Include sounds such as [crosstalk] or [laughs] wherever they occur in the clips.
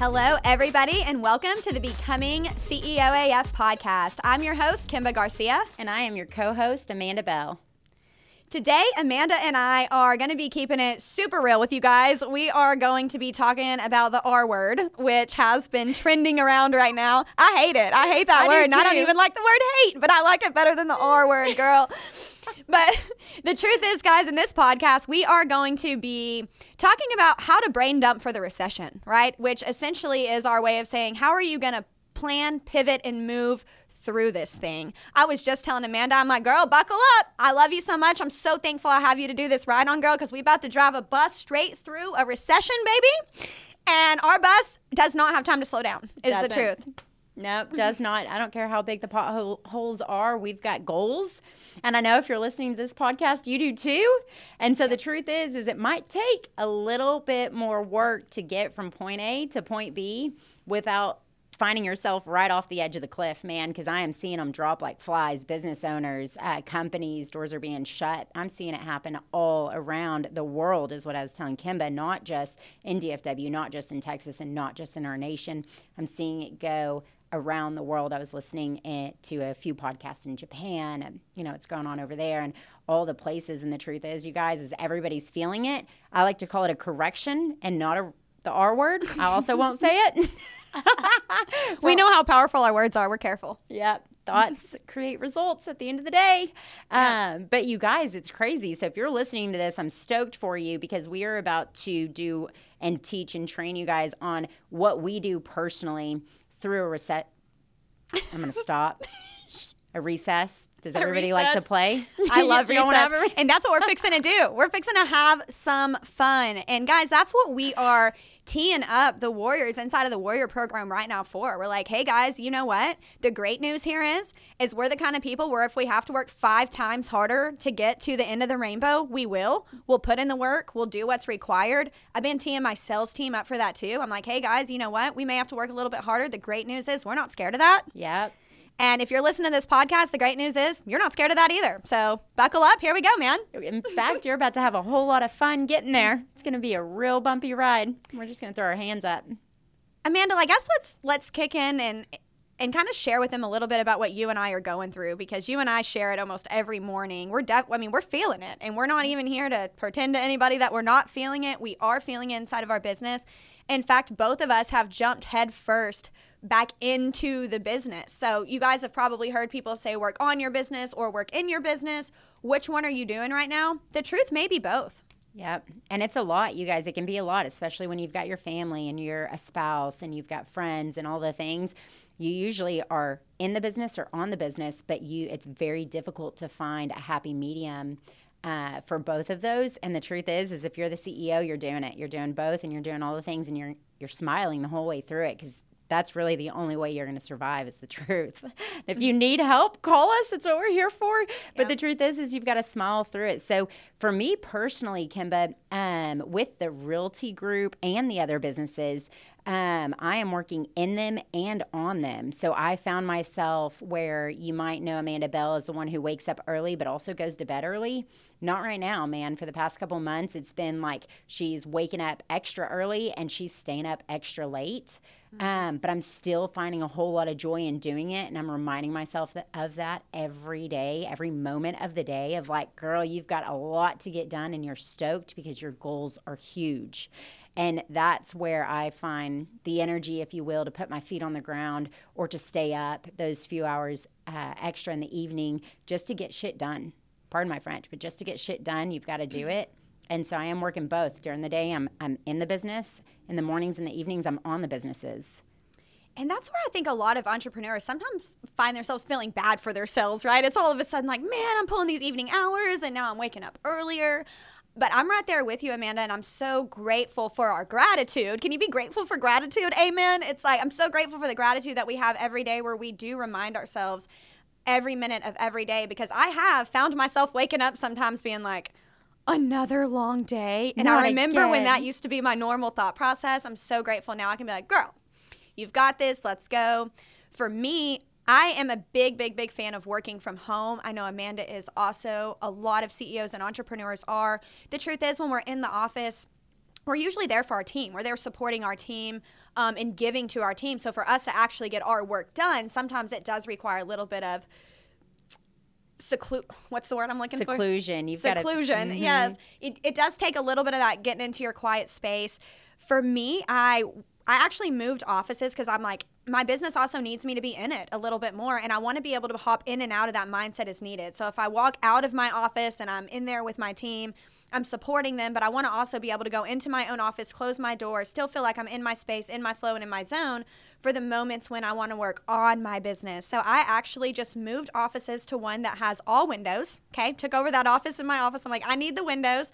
Hello, everybody, and welcome to the Becoming CEO AF podcast. I'm your host, Kimba Garcia. And I am your co host, Amanda Bell. Today, Amanda and I are going to be keeping it super real with you guys. We are going to be talking about the R word, which has been trending around right now. I hate it. I hate that I word. and I don't even like the word hate, but I like it better than the R word, girl. [laughs] but [laughs] the truth is, guys, in this podcast, we are going to be talking about how to brain dump for the recession, right? Which essentially is our way of saying, how are you going to plan, pivot, and move through this thing. I was just telling Amanda, I'm like, girl, buckle up. I love you so much. I'm so thankful I have you to do this ride on, girl, because we about to drive a bus straight through a recession, baby. And our bus does not have time to slow down, is the Doesn't. truth. Nope, does [laughs] not. I don't care how big the potholes are. We've got goals. And I know if you're listening to this podcast, you do too. And so the truth is is it might take a little bit more work to get from point A to point B without finding yourself right off the edge of the cliff, man, because I am seeing them drop like flies. Business owners, uh, companies, doors are being shut. I'm seeing it happen all around the world, is what I was telling Kimba, not just in DFW, not just in Texas, and not just in our nation. I'm seeing it go around the world. I was listening to a few podcasts in Japan, and you know, it's going on over there, and all the places. And the truth is, you guys, is everybody's feeling it. I like to call it a correction and not a the R word. I also won't say it. [laughs] We know how powerful our words are. We're careful. Yep. Thoughts create results at the end of the day. Um, but you guys, it's crazy. So if you're listening to this, I'm stoked for you because we are about to do and teach and train you guys on what we do personally through a reset. I'm going [laughs] to stop. A recess. Does everybody like to play? [laughs] I love You recess. have and that's what we're fixing to do. We're fixing to have some fun. And guys, that's what we are teeing up the Warriors inside of the Warrior program right now for. We're like, hey guys, you know what? The great news here is, is we're the kind of people where if we have to work five times harder to get to the end of the rainbow, we will. We'll put in the work. We'll do what's required. I've been teeing my sales team up for that too. I'm like, hey guys, you know what? We may have to work a little bit harder. The great news is we're not scared of that. Yep. And if you're listening to this podcast, the great news is you're not scared of that either. So buckle up. Here we go, man. In fact, you're about to have a whole lot of fun getting there. It's going to be a real bumpy ride. We're just going to throw our hands up. Amanda, I guess let's let's kick in and and kind of share with them a little bit about what you and I are going through because you and I share it almost every morning. We're def- I mean, we're feeling it, and we're not even here to pretend to anybody that we're not feeling it. We are feeling it inside of our business. In fact, both of us have jumped head first back into the business. So you guys have probably heard people say work on your business or work in your business. Which one are you doing right now? The truth may be both. Yep. And it's a lot, you guys. It can be a lot, especially when you've got your family and you're a spouse and you've got friends and all the things. You usually are in the business or on the business, but you it's very difficult to find a happy medium uh, for both of those. And the truth is, is if you're the CEO, you're doing it. You're doing both, and you're doing all the things, and you're you're smiling the whole way through it because that's really the only way you're going to survive is the truth. [laughs] if you need help, call us. That's what we're here for. But the truth is, is you've got to smile through it. So for me personally, Kimba, um, with the Realty Group and the other businesses, um, I am working in them and on them. So I found myself where you might know Amanda Bell is the one who wakes up early but also goes to bed early. Not right now, man. For the past couple months, it's been like she's waking up extra early and she's staying up extra late. Um, but I'm still finding a whole lot of joy in doing it. And I'm reminding myself that, of that every day, every moment of the day of like, girl, you've got a lot to get done and you're stoked because your goals are huge. And that's where I find the energy, if you will, to put my feet on the ground or to stay up those few hours uh, extra in the evening just to get shit done. Pardon my French, but just to get shit done, you've got to do it. And so I am working both. During the day, I'm, I'm in the business. In the mornings and the evenings, I'm on the businesses. And that's where I think a lot of entrepreneurs sometimes find themselves feeling bad for themselves, right? It's all of a sudden like, man, I'm pulling these evening hours and now I'm waking up earlier. But I'm right there with you, Amanda, and I'm so grateful for our gratitude. Can you be grateful for gratitude? Amen. It's like, I'm so grateful for the gratitude that we have every day where we do remind ourselves every minute of every day because I have found myself waking up sometimes being like, another long day. And Not I remember when that used to be my normal thought process. I'm so grateful now I can be like, girl, You've got this. Let's go. For me, I am a big, big, big fan of working from home. I know Amanda is also. A lot of CEOs and entrepreneurs are. The truth is, when we're in the office, we're usually there for our team. We're there supporting our team um, and giving to our team. So for us to actually get our work done, sometimes it does require a little bit of seclu- what's the word I'm looking Seclusion. for? Seclusion. You've got Seclusion. to, Yes, it, it does take a little bit of that getting into your quiet space. For me, I I actually moved offices because I'm like my business also needs me to be in it a little bit more and I want to be able to hop in and out of that mindset as needed. So if I walk out of my office and I'm in there with my team, I'm supporting them, but I want to also be able to go into my own office, close my door, still feel like I'm in my space, in my flow and in my zone for the moments when I want to work on my business. So I actually just moved offices to one that has all windows. Okay. Took over that office in my office. I'm like, I need the windows.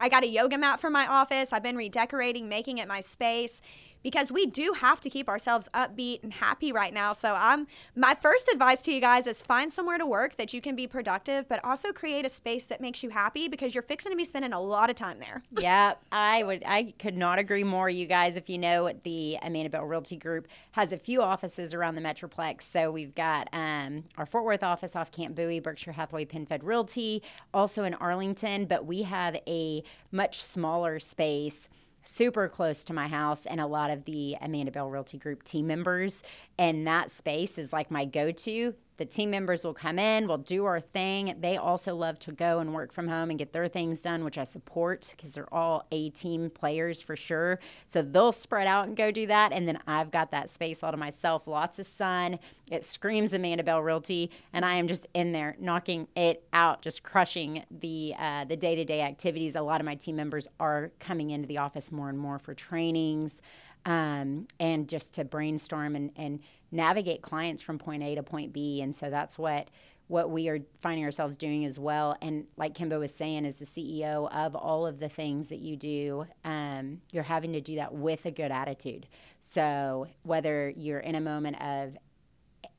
I got a yoga mat for my office. I've been redecorating, making it my space because we do have to keep ourselves upbeat and happy right now. So I'm my first advice to you guys is find somewhere to work that you can be productive, but also create a space that makes you happy because you're fixing to be spending a lot of time there. [laughs] yeah, I would. I could not agree more. You guys, if you know, the Amanda Bell Realty Group has a few offices around the Metroplex. So we've got um, our Fort Worth office off Camp Bowie, Berkshire Hathaway PenFed Realty, also in Arlington, but we have a much smaller space super close to my house and a lot of the Amanda Bell Realty Group team members. And that space is like my go to. The team members will come in, we'll do our thing. They also love to go and work from home and get their things done, which I support because they're all A team players for sure. So they'll spread out and go do that. And then I've got that space all to myself, lots of sun. It screams Amanda Bell Realty, and I am just in there knocking it out, just crushing the uh, the day to day activities. A lot of my team members are coming into the office more and more for trainings um, and just to brainstorm and, and navigate clients from point A to point B. And so that's what what we are finding ourselves doing as well. And like Kimba was saying, as the CEO of all of the things that you do, um, you're having to do that with a good attitude. So whether you're in a moment of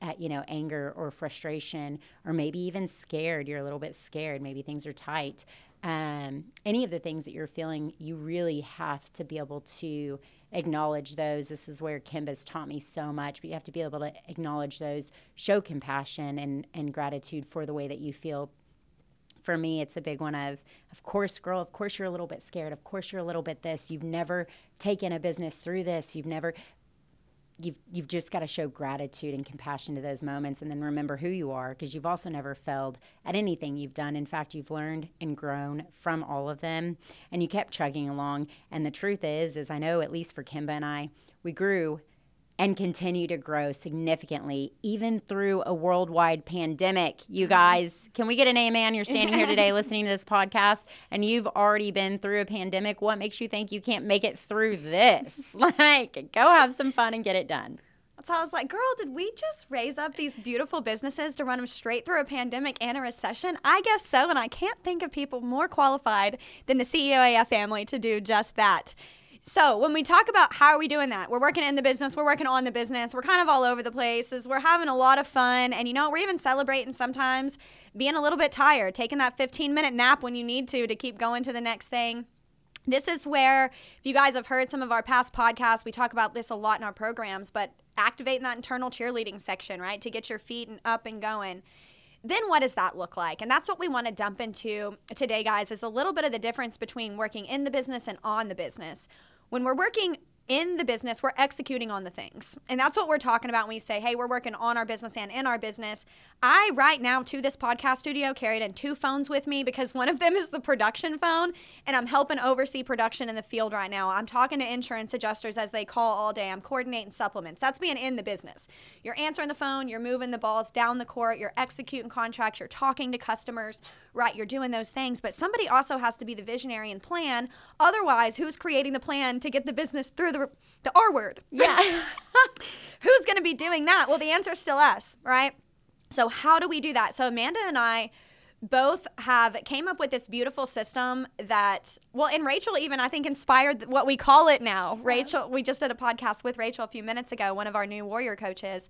uh, you know anger or frustration or maybe even scared you're a little bit scared maybe things are tight um, any of the things that you're feeling you really have to be able to acknowledge those. This is where Kimba's taught me so much, but you have to be able to acknowledge those, show compassion and, and gratitude for the way that you feel. For me, it's a big one of, of course, girl, of course you're a little bit scared. Of course you're a little bit this. You've never taken a business through this. You've never, you've you've just got to show gratitude and compassion to those moments and then remember who you are because you've also never failed at anything you've done. In fact you've learned and grown from all of them and you kept chugging along. And the truth is is i know at least for kimba and i we grew and continue to grow significantly even through a worldwide pandemic. You mm-hmm. guys, can we get an amen? You're standing here today [laughs] listening to this podcast and you've already been through a pandemic. What makes you think you can't make it through this? [laughs] like, go have some fun and get it done. So I was like, girl, did we just raise up these beautiful businesses to run them straight through a pandemic and a recession? I guess so. And I can't think of people more qualified than the CEO AF family to do just that. So when we talk about how are we doing that, we're working in the business, we're working on the business, we're kind of all over the places, we're having a lot of fun, and you know we're even celebrating sometimes being a little bit tired, taking that 15 minute nap when you need to to keep going to the next thing. This is where, if you guys have heard some of our past podcasts, we talk about this a lot in our programs, but activating that internal cheerleading section, right, to get your feet and up and going then what does that look like? And that's what we want to dump into today, guys, is a little bit of the difference between working in the business and on the business. When we're working in the business, we're executing on the things. And that's what we're talking about when we say, hey, we're working on our business and in our business. I, right now, to this podcast studio, carried in two phones with me because one of them is the production phone, and I'm helping oversee production in the field right now. I'm talking to insurance adjusters as they call all day. I'm coordinating supplements. That's being in the business. You're answering the phone, you're moving the balls down the court, you're executing contracts, you're talking to customers, right? You're doing those things. But somebody also has to be the visionary and plan. Otherwise, who's creating the plan to get the business through the the the R word. Yeah. [laughs] Who's going to be doing that? Well, the answer is still us, right? So how do we do that? So Amanda and I both have came up with this beautiful system that well and rachel even i think inspired what we call it now yeah. rachel we just did a podcast with rachel a few minutes ago one of our new warrior coaches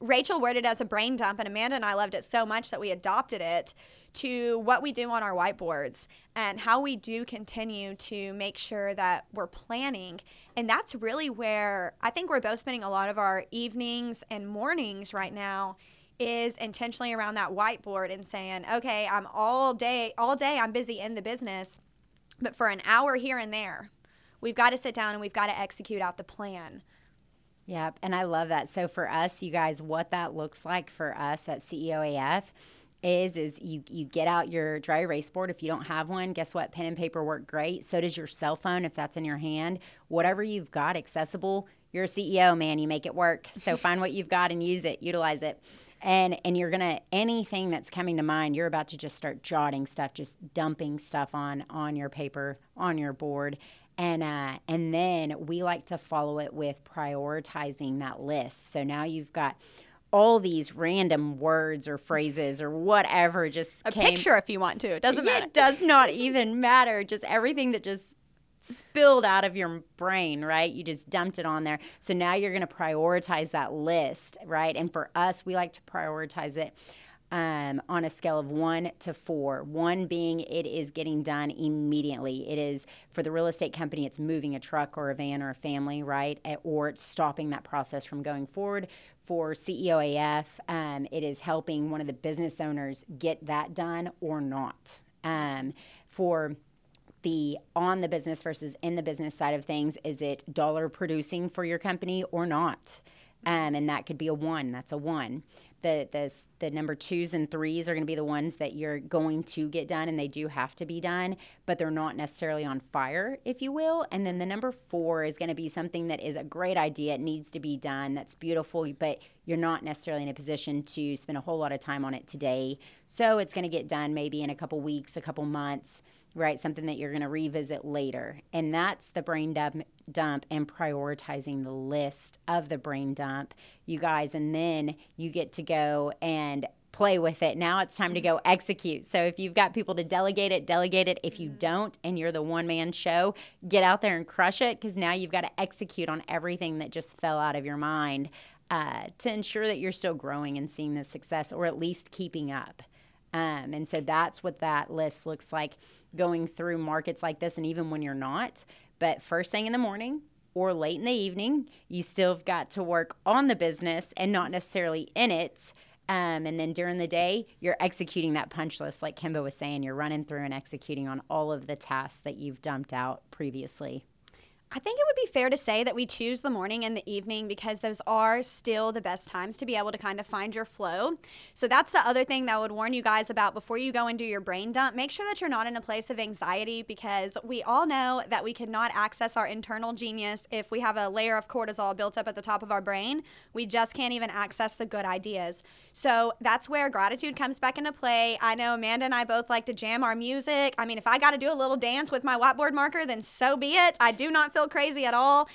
rachel worded as a brain dump and amanda and i loved it so much that we adopted it to what we do on our whiteboards and how we do continue to make sure that we're planning. And that's really where I think we're both spending a lot of our evenings and mornings right now is intentionally around that whiteboard and saying, okay, I'm all day, all day, I'm busy in the business, but for an hour here and there, we've got to sit down and we've got to execute out the plan. Yep, and I love that. So for us, you guys, what that looks like for us at CEOAF is is you you get out your dry erase board. If you don't have one guess what? Pen and paper work great. So does your cell phone if that's in your hand. Whatever you've got accessible you're a ceo man. You make it work. So find what you've got and use it utilize it and and you're gonna anything that's coming to mind you're about to just start jotting stuff just dumping stuff on on your paper on your board and uh, and then we like to follow it with prioritizing that list so now you've got all these random words or phrases or whatever just a came. picture if you want to. It doesn't matter. It does not even matter. Just everything that just spilled out of your brain, right? You just dumped it on there. So now you're going to prioritize that list, right? And for us, we like to prioritize it um, on a scale of one to four. One being it is getting done immediately. It is for the real estate company, it's moving a truck or a van or a family, right? Or it's stopping that process from going forward. For CEOAF, um, it is helping one of the business owners get that done or not. Um, for the on the business versus in the business side of things, is it dollar producing for your company or not? Um, and that could be a one. That's a one. The the the number twos and threes are going to be the ones that you're going to get done and they do have to be done but they're not necessarily on fire if you will. And then the number four is going to be something that is a great idea. It needs to be done. That's beautiful but you're not necessarily in a position to spend a whole lot of time on it today. So it's going to get done maybe in a couple weeks a couple months right? Something that you're going to revisit later. And that's the brain dump, dump and prioritizing the list of the brain dump, you guys. And then you get to go and play with it. Now it's time to go execute. So if you've got people to delegate it, delegate it. If you mm-hmm. don't and you're the one man show, get out there and crush it because now you've got to execute on everything that just fell out of your mind uh, to ensure that you're still growing and seeing the success or at least keeping up. Um, and so that's what that list looks like going through markets like this, and even when you're not. But first thing in the morning or late in the evening, you still have got to work on the business and not necessarily in it. Um, and then during the day, you're executing that punch list, like Kimba was saying. You're running through and executing on all of the tasks that you've dumped out previously. I think it would be fair to say that we choose the morning and the evening because those are still the best times to be able to kind of find your flow. So that's the other thing that I would warn you guys about before you go and do your brain dump. Make sure that you're not in a place of anxiety because we all know that we cannot access our internal genius if we have a layer of cortisol built up at the top of our brain. We just can't even access the good ideas. So that's where gratitude comes back into play. I know Amanda and I both like to jam our music. I mean, if I got to do a little dance with my whiteboard marker, then so be it. I do not feel feel crazy at all.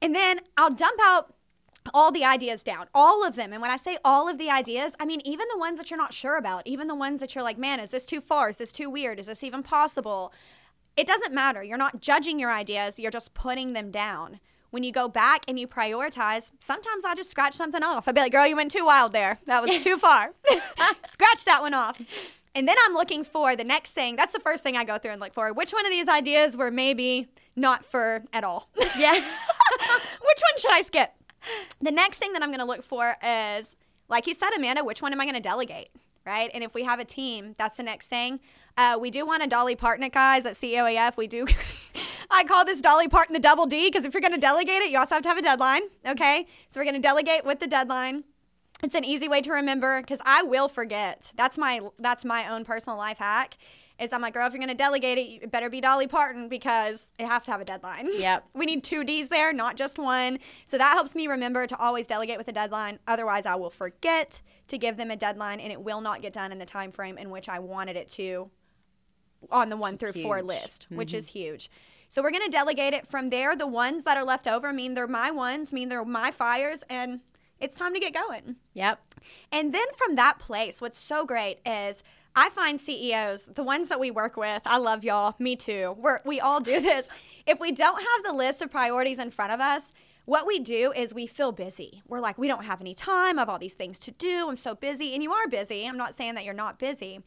And then I'll dump out all the ideas down, all of them. And when I say all of the ideas, I mean even the ones that you're not sure about, even the ones that you're like, man, is this too far? Is this too weird? Is this even possible? It doesn't matter. You're not judging your ideas, you're just putting them down. When you go back and you prioritize, sometimes I'll just scratch something off. I'll be like, girl, you went too wild there. That was [laughs] too far. [laughs] scratch that one off. And then I'm looking for the next thing. That's the first thing I go through and look for. Which one of these ideas were maybe not for at all. [laughs] Yeah. [laughs] Which one should I skip? The next thing that I'm going to look for is, like you said, Amanda, which one am I going to delegate? Right. And if we have a team, that's the next thing. Uh, we do want to Dolly Parton guys, at CEOAF. We do. [laughs] I call this Dolly Parton the double D because if you're going to delegate it, you also have to have a deadline. Okay. So we're going to delegate with the deadline. It's an easy way to remember because I will forget. That's my that's my own personal life hack is I'm like, girl, if you're to delegate it, it better be Dolly Parton because it has to have a deadline. [laughs] Yep. we need two D's there, not just one. So that helps me remember to always delegate with a deadline. Otherwise, I will forget to give them a deadline and it will not get done in the time frame in which I wanted it to on the one through huge. four list, mm-hmm. which is huge. So we're to delegate it from there. The ones that are left over mean they're my ones, mean they're my fires, and it's time to get going. Yep. And then from that place, what's so great is I find CEOs, the ones that we work with, I love y'all, me too. We're, we all do this. if we don't have the list of priorities in front of us, what we do is we feel busy. We're like, we don't have any time. I have all these things to do. I'm so busy. And you are busy. I'm not saying that you're not busy.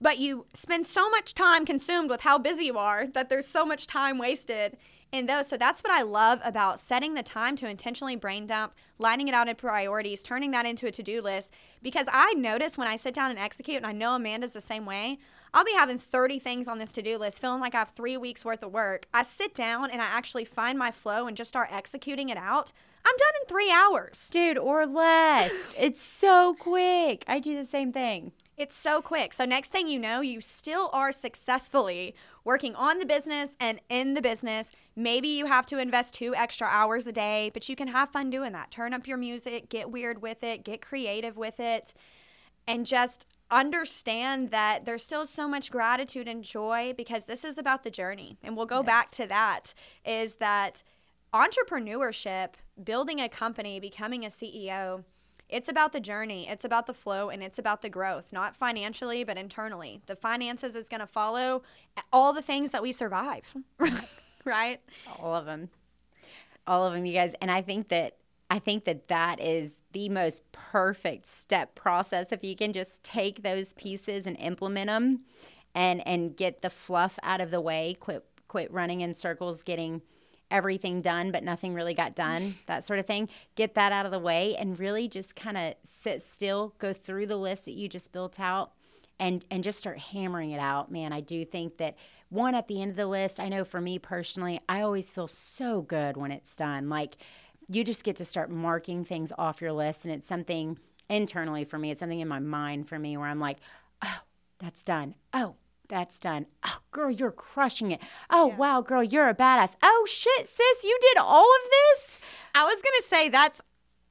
But you spend so much time consumed with how busy you are that there's so much time wasted in those. So that's what I love about setting the time to intentionally brain dump, lining it out in priorities, turning that into a to do list. Because I notice when I sit down and execute, and I know Amanda's the same way, I'll be having 30 things on this to do list, feeling like I have three weeks worth of work. I sit down and I actually find my flow and just start executing it out. I'm done in three hours. Dude, or less. it's so quick. I do the same thing. It's so quick. So, next thing you know, you still are successfully working on the business and in the business. Maybe you have to invest two extra hours a day, but you can have fun doing that. Turn up your music, get weird with it, get creative with it, and just understand that there's still so much gratitude and joy because this is about the journey. And we'll go Yes. back to that is that entrepreneurship, building a company, becoming a CEO, it's about the journey, it's about the flow, and it's about the growth, not financially, but internally. The finances is going to follow all the things that we survive, [laughs] right? All of them. All of them, you guys. And I think that I think that that is the most perfect step process if you can just take those pieces and implement them and and get the fluff out of the way, quit quit running in circles getting everything done but nothing really got done, [sighs] that sort of thing. Get that out of the way and really just kind of sit still, go through the list that you just built out and and just start hammering it out man i do think that one at the end of the list i know for me personally i always feel so good when it's done like you just get to start marking things off your list and it's something internally for me it's something in my mind for me where i'm like oh that's done oh that's done oh girl you're crushing it oh wow girl you're a badass oh shit sis you did all of this I was going to say that's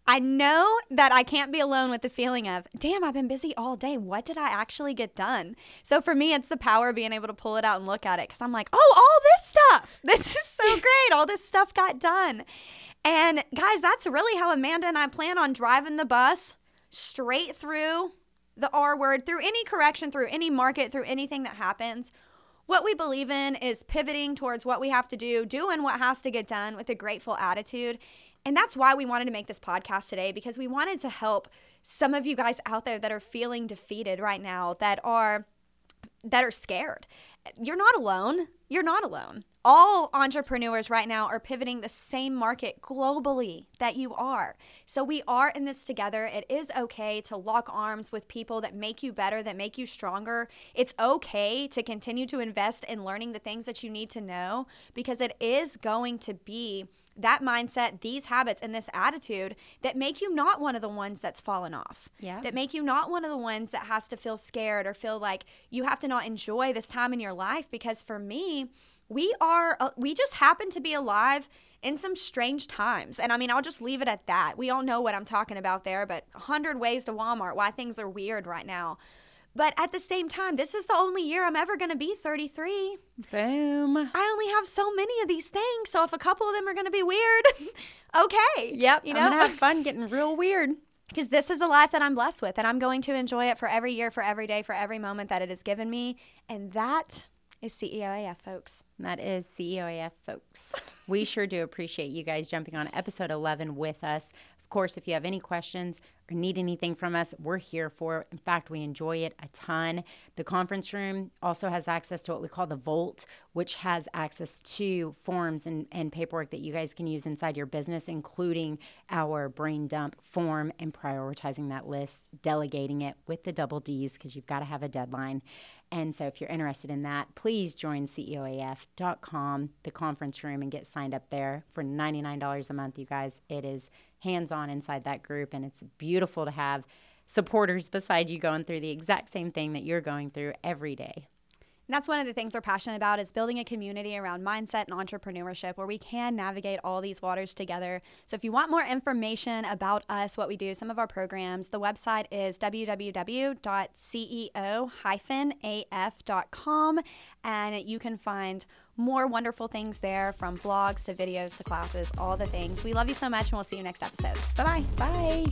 I know that I can't be alone with the feeling of, damn, I've been busy all day. What did I actually get done? So for me, it's the power of being able to pull it out and look at it because I'm like, oh, all this stuff. [laughs] This is so [laughs] great. All this stuff got done. And guys, that's really how Amanda and I plan on driving the bus straight through the R word, through any correction, through any market, through anything that happens. What we believe in is pivoting towards what we have to do, doing what has to get done with a grateful attitude. And that's why we wanted to make this podcast today because we wanted to help some of you guys out there that are feeling defeated right now, that are that are scared. You're not alone. You're not alone. All entrepreneurs right now are pivoting the same market globally that you are. So we are in this together. It is okay to lock arms with people that make you better, that make you stronger. It's okay to continue to invest in learning the things that you need to know because it is going to be that mindset, these habits, and this attitude that make you not one of the ones that's fallen off. Yeah. That make you not one of the ones that has to feel scared or feel like you have to not enjoy this time in your life. Because for me, we are, uh, we just happen to be alive in some strange times. And I mean, I'll just leave it at that. We all know what I'm talking about there, but 100 ways to Walmart, why things are weird right now. But at the same time, this is the only year I'm ever going to be 33. boom I only have so many of these things. So if a couple of them are going to be weird, [laughs] okay. Yep. You know, I'm gonna have fun getting real weird. [laughs] because this is the life that I'm blessed with, and I'm going to enjoy it for every year, for every day, for every moment that it has given me. And that is CEOAF, folks. That is CEOAF, folks. We sure do appreciate you guys jumping on episode 11 with us. Of course, if you have any questions or need anything from us, we're here for. In fact, we enjoy it a ton. The conference room also has access to what we call the Vault, which has access to forms and, and paperwork that you guys can use inside your business, including our brain dump form and prioritizing that list, delegating it with the double D's because you've got to have a deadline. And so if you're interested in that, please join CEOAF.com, the conference room, and get signed up there for $99 a month, you guys. It is hands on inside that group, and it's beautiful to have supporters beside you going through the exact same thing that you're going through every day. And that's one of the things we're passionate about is building a community around mindset and entrepreneurship where we can navigate all these waters together. So if you want more information about us, what we do, some of our programs, the website is www.ceo-af.com and you can find more wonderful things there from blogs to videos to classes, all the things. We love you so much and we'll see you next episode. Bye-bye. Bye.